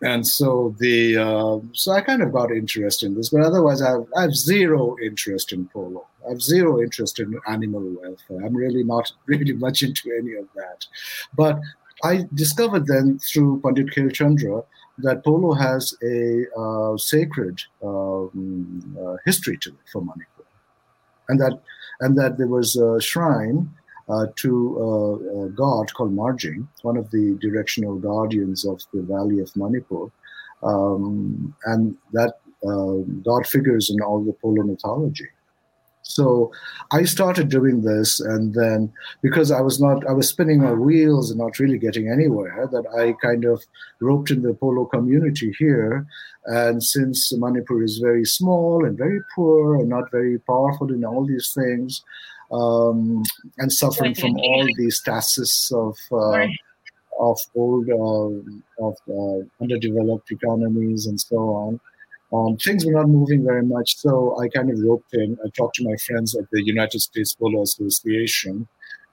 And so the uh, so I kind of got interested in this, but otherwise I have, I have zero interest in polo. I have zero interest in animal welfare. I'm really not [LAUGHS] really much into any of that. But I discovered then through Pandit Khel Chandra that polo has a uh, sacred um, uh, history to it for Manipur, and that and that there was a shrine uh, to uh, a god called Marjing, one of the directional guardians of the Valley of Manipur, um, and that uh, god figures in all the polo mythology. So I started doing this, and then because I was not, I was spinning my wheels and not really getting anywhere, that I kind of roped in the polo community here. And since Manipur is very small and very poor and not very powerful in all these things, um, and suffering from all these stasis of uh, of old uh, of uh, underdeveloped economies and so on. Um, things were not moving very much, so I kind of roped in. I talked to my friends at the United States Polo Association,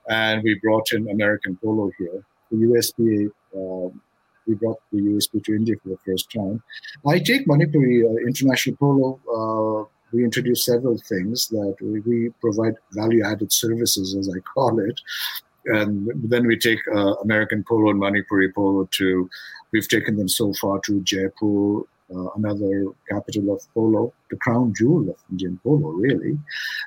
and we brought in American Polo here. The USPA, um, we brought the USP to India for the first time. I take Manipuri uh, International Polo. Uh, we introduce several things that we, we provide value-added services, as I call it, and then we take uh, American Polo and Manipuri Polo to. We've taken them so far to Jaipur, uh, another capital of polo, the crown jewel of Indian polo, really,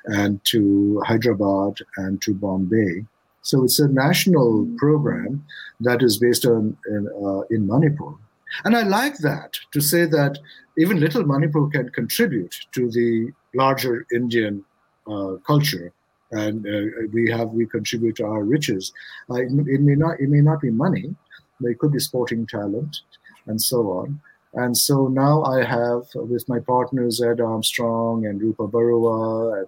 and to Hyderabad and to Bombay. So it's a national program that is based on in, uh, in Manipur. And I like that to say that even little Manipur can contribute to the larger Indian uh, culture and uh, we have we contribute to our riches. Uh, it, it, may not it may not be money, but it could be sporting talent and so on. And so now I have, with my partners Ed Armstrong and Rupa Barua and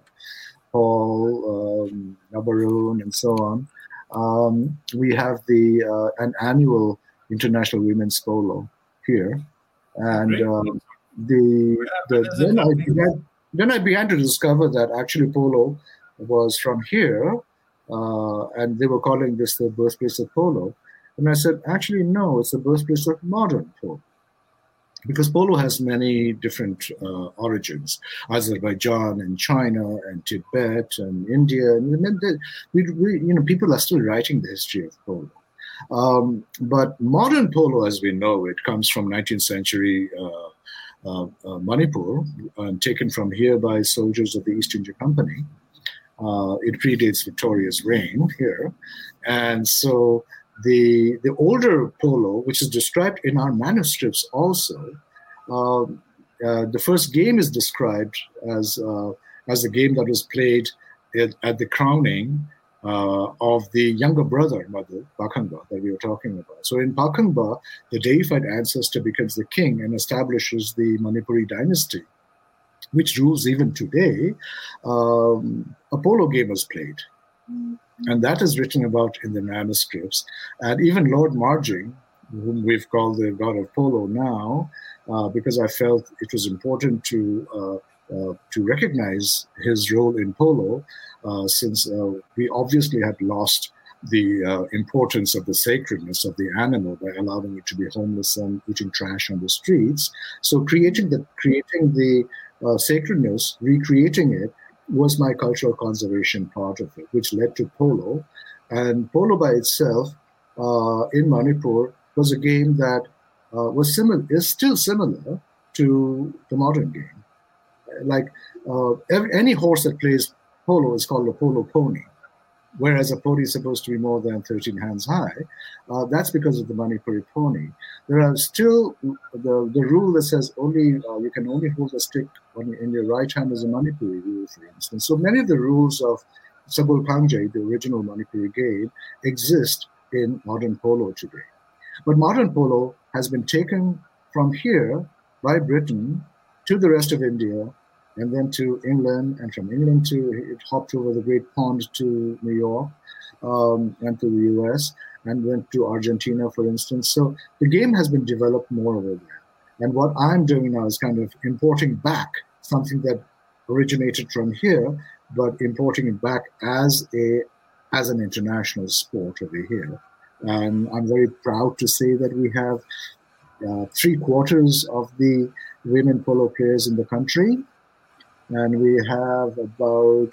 Paul um, Nabarun and so on, um, we have the uh, an annual International Women's Polo here, and um, the, the then I began then I began to discover that actually polo was from here, uh, and they were calling this the birthplace of polo. And I said, actually, no, it's the birthplace of modern polo because polo has many different uh, origins. Azerbaijan and china and tibet and india. And we, we, you know people are still writing the history of polo. Um, but modern polo as we know it comes from 19th century uh, uh, uh, manipur taken from here by soldiers of the east india company. Uh, it predates victoria's reign here. And so the, the older polo, which is described in our manuscripts also, um, uh, the first game is described as, uh, as the game that was played at, at the crowning uh, of the younger brother, Mother, Pakhangba, that we were talking about. So in Pakhangba, the deified ancestor becomes the king and establishes the Manipuri dynasty, which rules even today. Um, a polo game was played. Mm-hmm. And that is written about in the manuscripts. And even Lord Marjing, whom we've called the god of polo now, uh, because I felt it was important to uh, uh, to recognize his role in polo, uh, since uh, we obviously had lost the uh, importance of the sacredness of the animal by allowing it to be homeless and eating trash on the streets. So creating the creating the sacredness, recreating it, was my cultural conservation part of it, which led to polo. And polo by itself uh, in Manipur was a game that uh, was similar, is still similar to the modern game. Like uh, every, any horse that plays polo is called a polo pony whereas a pony is supposed to be more than 13 hands high. Uh, that's because of the Manipuri pony. There are still the, the rule that says only uh, you can only hold a stick on, in your right hand as a Manipuri rule, for instance. So many of the rules of Sagol Kangjei, the original Manipuri game, exist in modern polo today. But modern polo has been taken from here by Britain to the rest of India and then to England, and from England to it hopped over the Great Pond to New York um, and to the US, and went to Argentina, for instance. So the game has been developed more over there. And what I'm doing now is kind of importing back something that originated from here, but importing it back as a as an international sport over here. And I'm very proud to say that we have uh, three quarters of the women polo players in the country, and we have about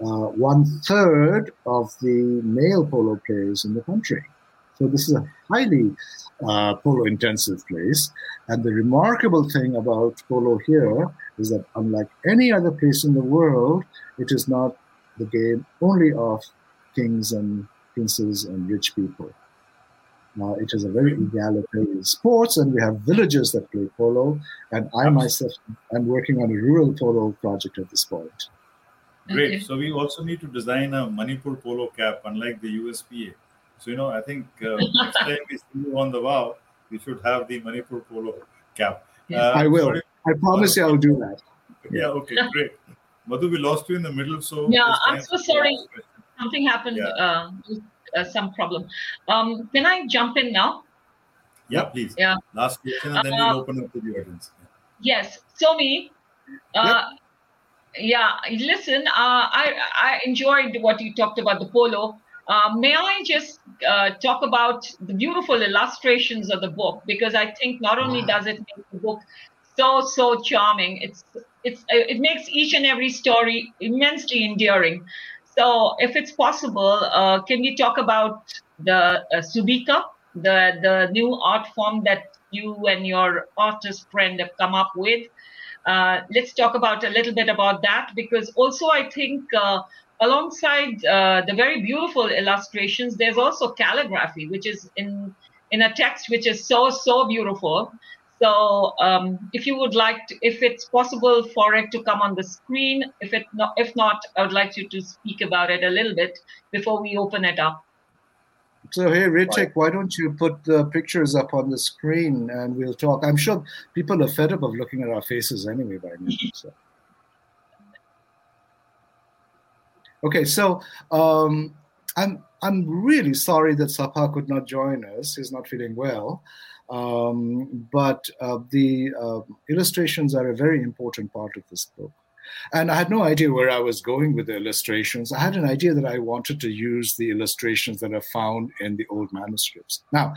uh, one third of the male polo players in the country. So this is a highly uh, polo intensive place. And the remarkable thing about polo here is that unlike any other place in the world, it is not the game only of kings and princes and rich people. Uh, it is a very egalitarian sport, and we have villagers that play polo. And I myself am working on a rural polo project at this point. Great. So we also need to design a Manipur polo cap, unlike the USPA. So you know, I think uh, [LAUGHS] next time we see you on the VoW, we should have the Manipur polo cap. Uh, I will. Sorry. I promise you, I'll do that. Yeah. Okay. Great. Madhu, we lost you in the middle, so yeah, I'm so sorry. Something happened. Yeah. Uh, uh, some problem. Um, can I jump in now? Yeah, please. Yeah. Last question, and then we'll uh, open up to the audience. Yes. So me. Uh, yep yeah listen uh, i i enjoyed what you talked about the polo uh, may i just uh, talk about the beautiful illustrations of the book because i think not only does it make the book so so charming it's it's it makes each and every story immensely endearing so if it's possible uh, can we talk about the uh, subika the the new art form that you and your artist friend have come up with uh, let's talk about a little bit about that because also I think uh, alongside uh, the very beautiful illustrations, there's also calligraphy, which is in in a text which is so so beautiful. So um, if you would like to, if it's possible for it to come on the screen, if it not, if not, I would like you to speak about it a little bit before we open it up. So hey, Ritik, why don't you put the pictures up on the screen and we'll talk? I'm sure people are fed up of looking at our faces anyway by now. [LAUGHS] So. Okay, so um, I'm I'm really sorry that Safa could not join us. He's not feeling well. Um, but uh, the uh, illustrations are a very important part of this book. And I had no idea where I was going with the illustrations. I had an idea that I wanted to use the illustrations that are found in the old manuscripts. Now,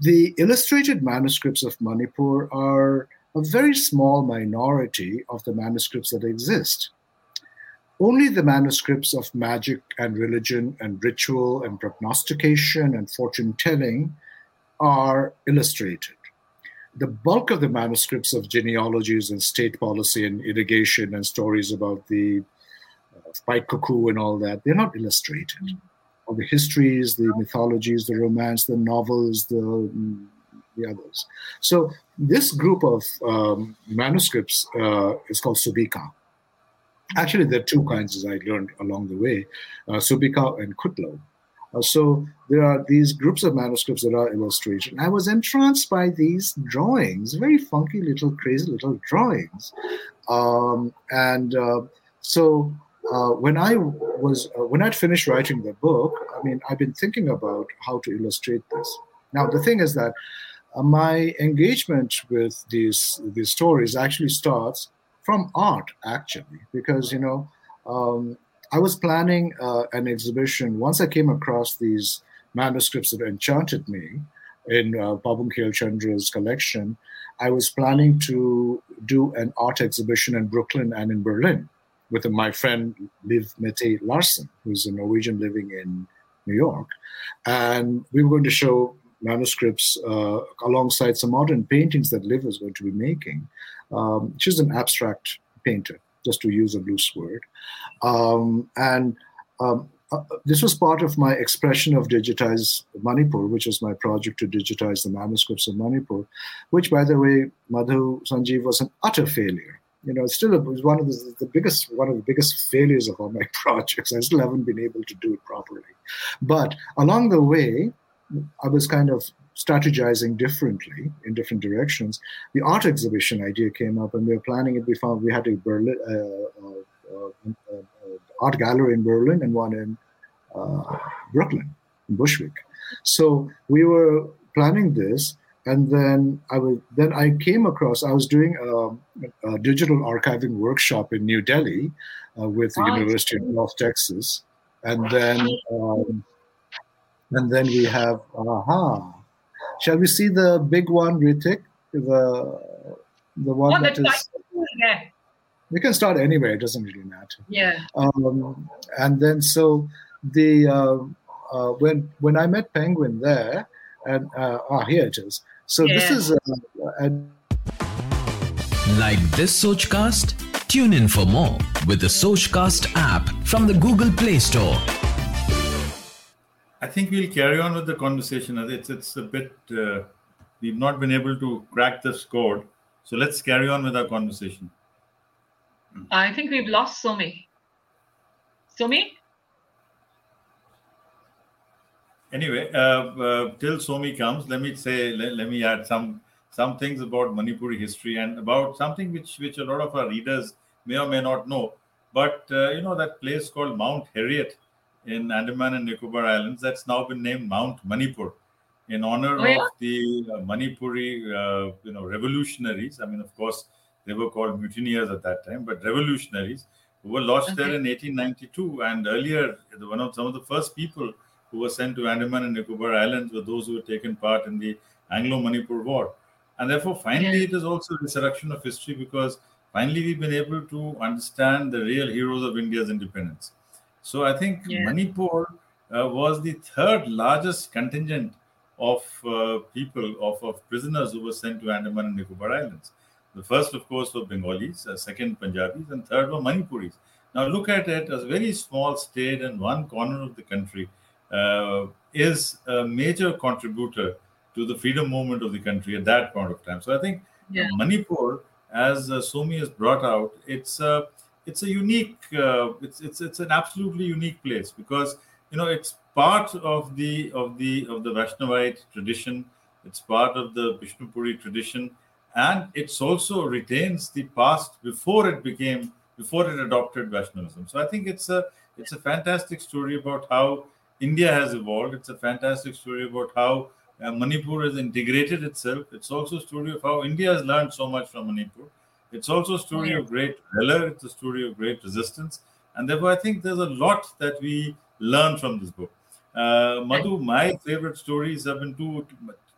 the illustrated manuscripts of Manipur are a very small minority of the manuscripts that exist. Only the manuscripts of magic and religion and ritual and prognostication and fortune telling are illustrated the bulk of the manuscripts of genealogies and state policy and irrigation and stories about the uh, cuckoo and all that, they're not illustrated. Mm. All the histories, the mythologies, the romance, the novels, the, the others. So this group of um, manuscripts uh, is called Subika. Actually, there are two kinds, as I learned along the way, uh, Subika and Kutlo. Uh, so there are these groups of manuscripts that are illustrated. I was entranced by these drawings, very funky little, crazy little drawings. Um, and uh, so uh, when I was uh, when I'd finished writing the book, I mean, I've been thinking about how to illustrate this. Now the thing is that uh, my engagement with these these stories actually starts from art, actually, because you know. Um, I was planning uh, an exhibition. Once I came across these manuscripts that enchanted me in uh, Babung Chandra's collection, I was planning to do an art exhibition in Brooklyn and in Berlin with my friend Liv Mette Larsen, who's a Norwegian living in New York. And we were going to show manuscripts uh, alongside some modern paintings that Liv was going to be making. Um, she's an abstract painter just to use a loose word. Um, and um, uh, this was part of my expression of digitize Manipur, which was my project to digitize the manuscripts of Manipur, which, by the way, Madhu Sanjeev was an utter failure. You know, still it was one of the, the biggest one of the biggest failures of all my [LAUGHS] projects. I still haven't been able to do it properly. But along the way, I was kind of strategizing differently in different directions. The art exhibition idea came up, and we were planning it. We found we had a Berlin uh, uh, uh, art gallery in Berlin and one in Brooklyn, in Bushwick. So we were planning this, and then I was then I came across I was doing a, a digital archiving workshop in New Delhi uh, with the University of North Texas, and then um, and then we have aha. Shall we see the big one, Ritik? The the one oh, that is. title. We can start anywhere; it doesn't really matter. Yeah. Um, and then so the uh, uh, when when I met Penguin there, and uh, ah, here it is. So this is uh, and Like this Sochcast? Tune in for more with the Sochcast app from the Google Play Store. I think we'll carry on with the conversation. It's it's a bit uh, we've not been able to crack this code, so let's carry on with our conversation. I think we've lost Somi. Somi? Anyway, uh, uh, till Somi comes, let me say let, let me add some some things about Manipuri history and about something which which a lot of our readers may or may not know. But uh, you know that place called Mount Harriet in Andaman and Nicobar Islands that's now been named Mount Manipur in honor Oh, yeah? of the uh, Manipuri uh, you know revolutionaries. I mean, of course, they were called mutineers at that time, but revolutionaries who were lodged there in 1892. And earlier, one of some of the first people who were sent to Andaman and Nicobar Islands were those who had taken part in the Anglo-Manipur War. And therefore, finally, Yeah. it is also a resurrection of history because finally we've been able to understand the real heroes of India's independence. So I think Yeah. Manipur uh, was the third largest contingent of uh, people, of, of prisoners who were sent to Andaman and Nicobar Islands. The first, of course, were Bengalis, uh, second Punjabis, and third were Manipuris. Now look at it as a very small state in one corner of the country uh, is a major contributor to the freedom movement of the country at that point of time. So I think Yeah. Manipur, as uh, Somi has brought out, it's a it's a unique, uh, it's it's it's an absolutely unique place because you know it's part of the of the of the Vaishnavite tradition. It's part of the Vishnupuri tradition, and it's also retains the past before it became before it adopted Vaishnavism. So I think it's a it's a fantastic story about how India has evolved. It's a fantastic story about how uh, Manipur has integrated itself. It's also a story of how India has learned so much from Manipur. It's also a story of great valor. It's a story of great resistance, and therefore I think there's a lot that we learn from this book. Uh, Madhu, my favorite stories have been two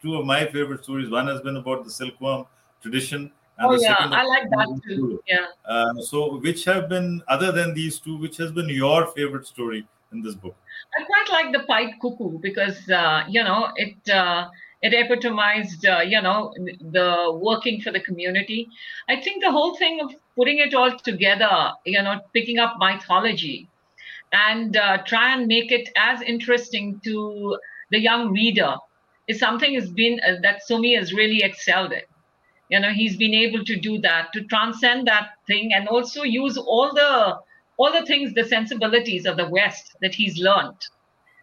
two of my favorite stories. One has been about the silkworm tradition. And Oh the yeah, second I like that too. Yeah. uh, so, which have been other than these two, which has been your favorite story in this book? I quite like the pied cuckoo because uh, you know it uh, it epitomized uh, you know the working for the community. I think the whole thing of putting it all together, you know, picking up mythology and uh, try and make it as interesting to the young reader is something has been uh, that Somi has really excelled in. You know, he's been able to do that to transcend that thing and also use all the all the things, the sensibilities of the West that he's learned.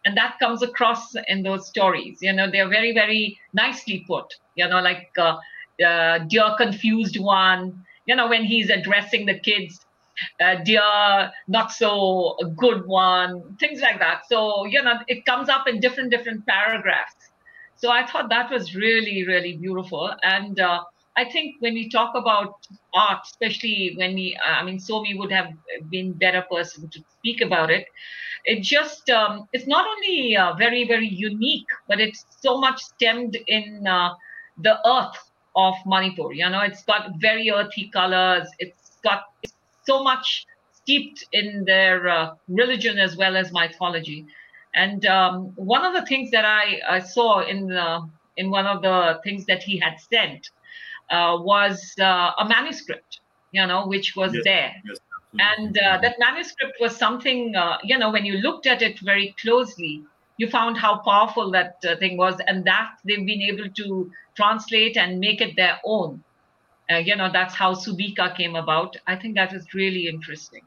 And that comes across in those stories. You know, they're very, very nicely put. You know, like uh, uh, Dear Confused One, you know, when he's addressing the kids, uh, Dear Not So Good One, things like that. So, you know, it comes up in different, different paragraphs. So I thought that was really, really beautiful. And uh, I think when we talk about art, especially when we, I mean, Somi would have been better person to speak about it. It just, um, it's not only uh, very, very unique, but it's so much stemmed in uh, the earth of Manipur. You know, it's got very earthy colors. It's got so much steeped in their uh, religion as well as mythology. And um, one of the things that I, I saw in the, in one of the things that he had sent uh, was uh, a manuscript, you know, which was Yes, there. Yes, And uh, that manuscript was something, uh, you know, when you looked at it very closely, you found how powerful that uh, thing was, and that they've been able to translate and make it their own. Uh, you know, that's how Subika came about. I think that is really interesting.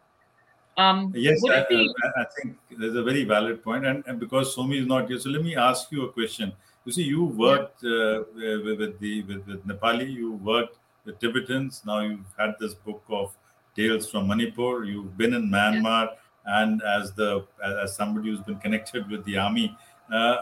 Um, Yes, I, be- I, I think there's a very valid point, and, and because Somi is not here, so let me ask you a question. You see, you worked uh, with, with the with, with Nepali, you worked with Tibetans. Now you've had this book of tales from Manipur. You've been in Myanmar, and as the as somebody who's been connected with the army, uh,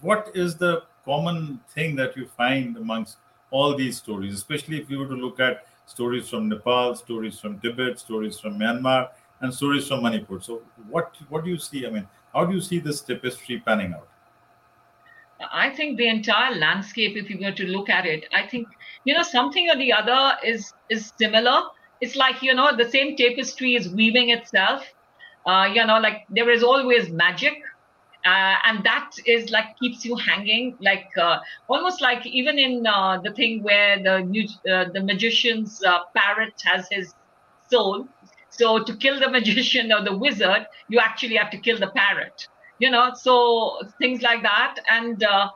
what is the common thing that you find amongst all these stories, especially if you were to look at stories from Nepal, stories from Tibet, stories from Myanmar, and stories from Manipur. So, what what do you see? I mean, how do you see this tapestry panning out? I think the entire landscape, if you were to look at it, I think you know something or the other is is similar. It's like you know the same tapestry is weaving itself. Uh, you know, like there is always magic, uh, and that is like keeps you hanging, like uh, almost like even in uh, the thing where the uh, the magician's uh, parrot has his soul. So to kill the [LAUGHS] magician or the wizard, you actually have to kill the parrot you know so things like that and uh,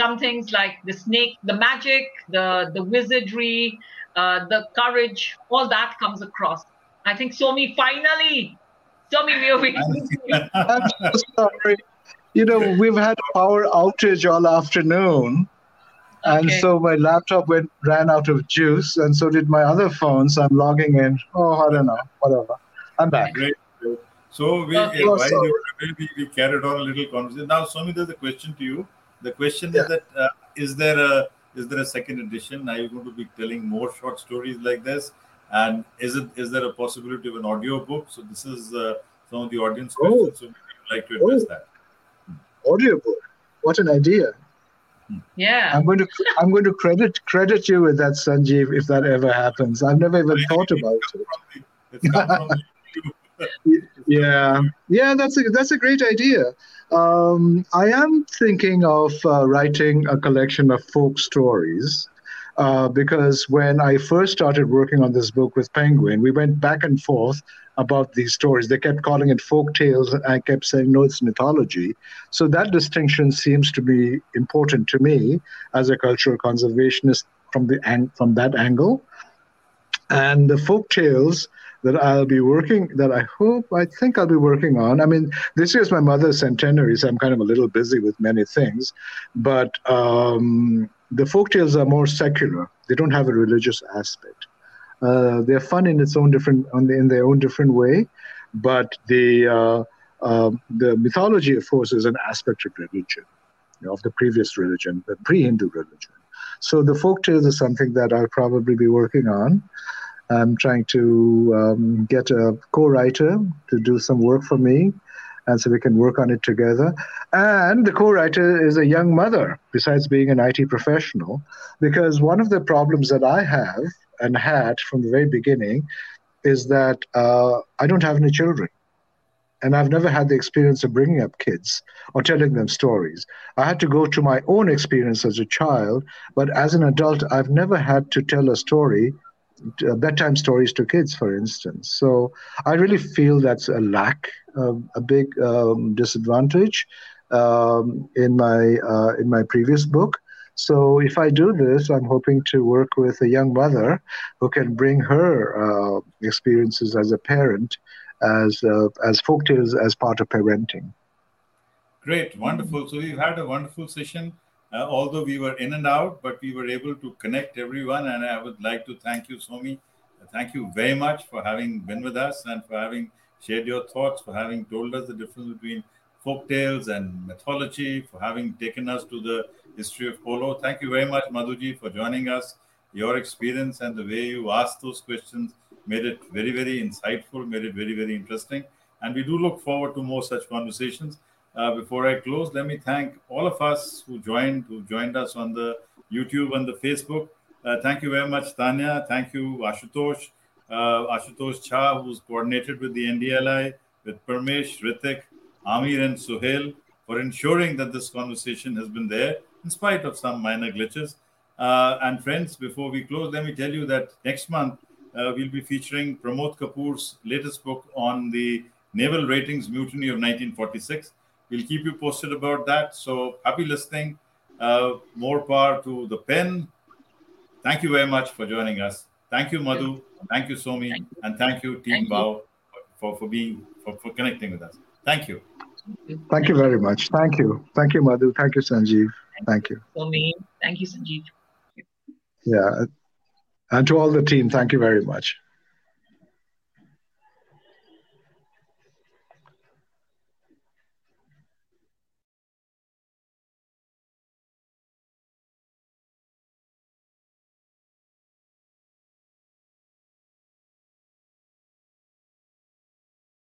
some things like the snake the magic the the wizardry uh, the courage all that comes across i think somi finally somi we are [LAUGHS] i'm so sorry you know we've had power outage all afternoon Okay. And so my laptop went ran out of juice, and so did my other phone. So I'm logging in. Oh, I don't know, whatever. I'm back. Great. So we, uh, while you we, we carried on a little conversation. Now, Somi, there's a question to you. The question yeah. is that uh, is there a is there a second edition? Are you going to be telling more short stories like this? And is it is there a possibility of an audio book? So this is uh, some of the audience oh. questions. So we would like to address oh. that. Audio book. What an idea! Yeah. I'm going to I'm going to credit credit you with that, Sanjeev, if that ever happens. I've never even thought about it. [LAUGHS] yeah, yeah, that's a that's a great idea. Um, I am thinking of uh, writing a collection of folk stories. Uh, because when I first started working on this book with Penguin, we went back and forth about these stories. They kept calling it folk tales, and I kept saying, no, it's mythology. So that distinction seems to be important to me as a cultural conservationist from the from that angle. And the folk tales that I'll be working, that I hope, I think I'll be working on. I mean, this year's my mother's centenary, so I'm kind of a little busy with many things. But um, the folk tales are more secular; they don't have a religious aspect. Uh, they're fun in its own different, in their own different way, but the uh, uh, the mythology, of course, is an aspect of religion, you know, of the previous religion, the pre-Hindu religion. So the folk tales is something that I'll probably be working on. I'm trying to um, get a co-writer to do some work for me, and so we can work on it together. And the co-writer is a young mother, besides being an IT professional, because one of the problems that I have and had from the very beginning is that uh, I don't have any children. And I've never had the experience of bringing up kids or telling them stories. I had to go to my own experience as a child, but as an adult, I've never had to tell a story bedtime stories to kids, for instance. So I really feel that's a lack, a big um, disadvantage um, in my uh, in my previous book. So if I do this, I'm hoping to work with a young mother who can bring her uh, experiences as a parent, as uh, as folktales as part of parenting. Great, wonderful. So we've had a wonderful session uh, although we were in and out, but we were able to connect everyone. And I would like to thank you, Somi. Thank you very much for having been with us and for having shared your thoughts, for having told us the difference between folk tales and mythology, for having taken us to the history of polo. Thank you very much, Madhuji, for joining us. Your experience and the way you asked those questions made it very, very insightful, made it very, very interesting. And we do look forward to more such conversations. Uh, before I close, let me thank all of us who joined, who joined us on the YouTube and the Facebook. Uh, thank you very much, Tanya. Thank you, Ashutosh, uh, Ashutosh Cha, who's coordinated with the NDLI, with Parmesh, Ritik, Amir, and Suhail for ensuring that this conversation has been there in spite of some minor glitches. Uh, and friends, before we close, let me tell you that next month uh, we'll be featuring Pramod Kapoor's latest book on the Naval Ratings Mutiny of 1946. We'll keep you posted about that. So happy listening. Uh, more power to the pen. Thank you very much for joining us. Thank you, Madhu. Thank you, Somi. Thank you. And thank you, Team Bao, for, for being for, for connecting with us. Thank you. Thank you very much. Thank you. Thank you, Madhu. Thank you, Sanjeev. Thank you. Somi. Thank you, Sanjeev. Yeah. And to all the team, thank you very much.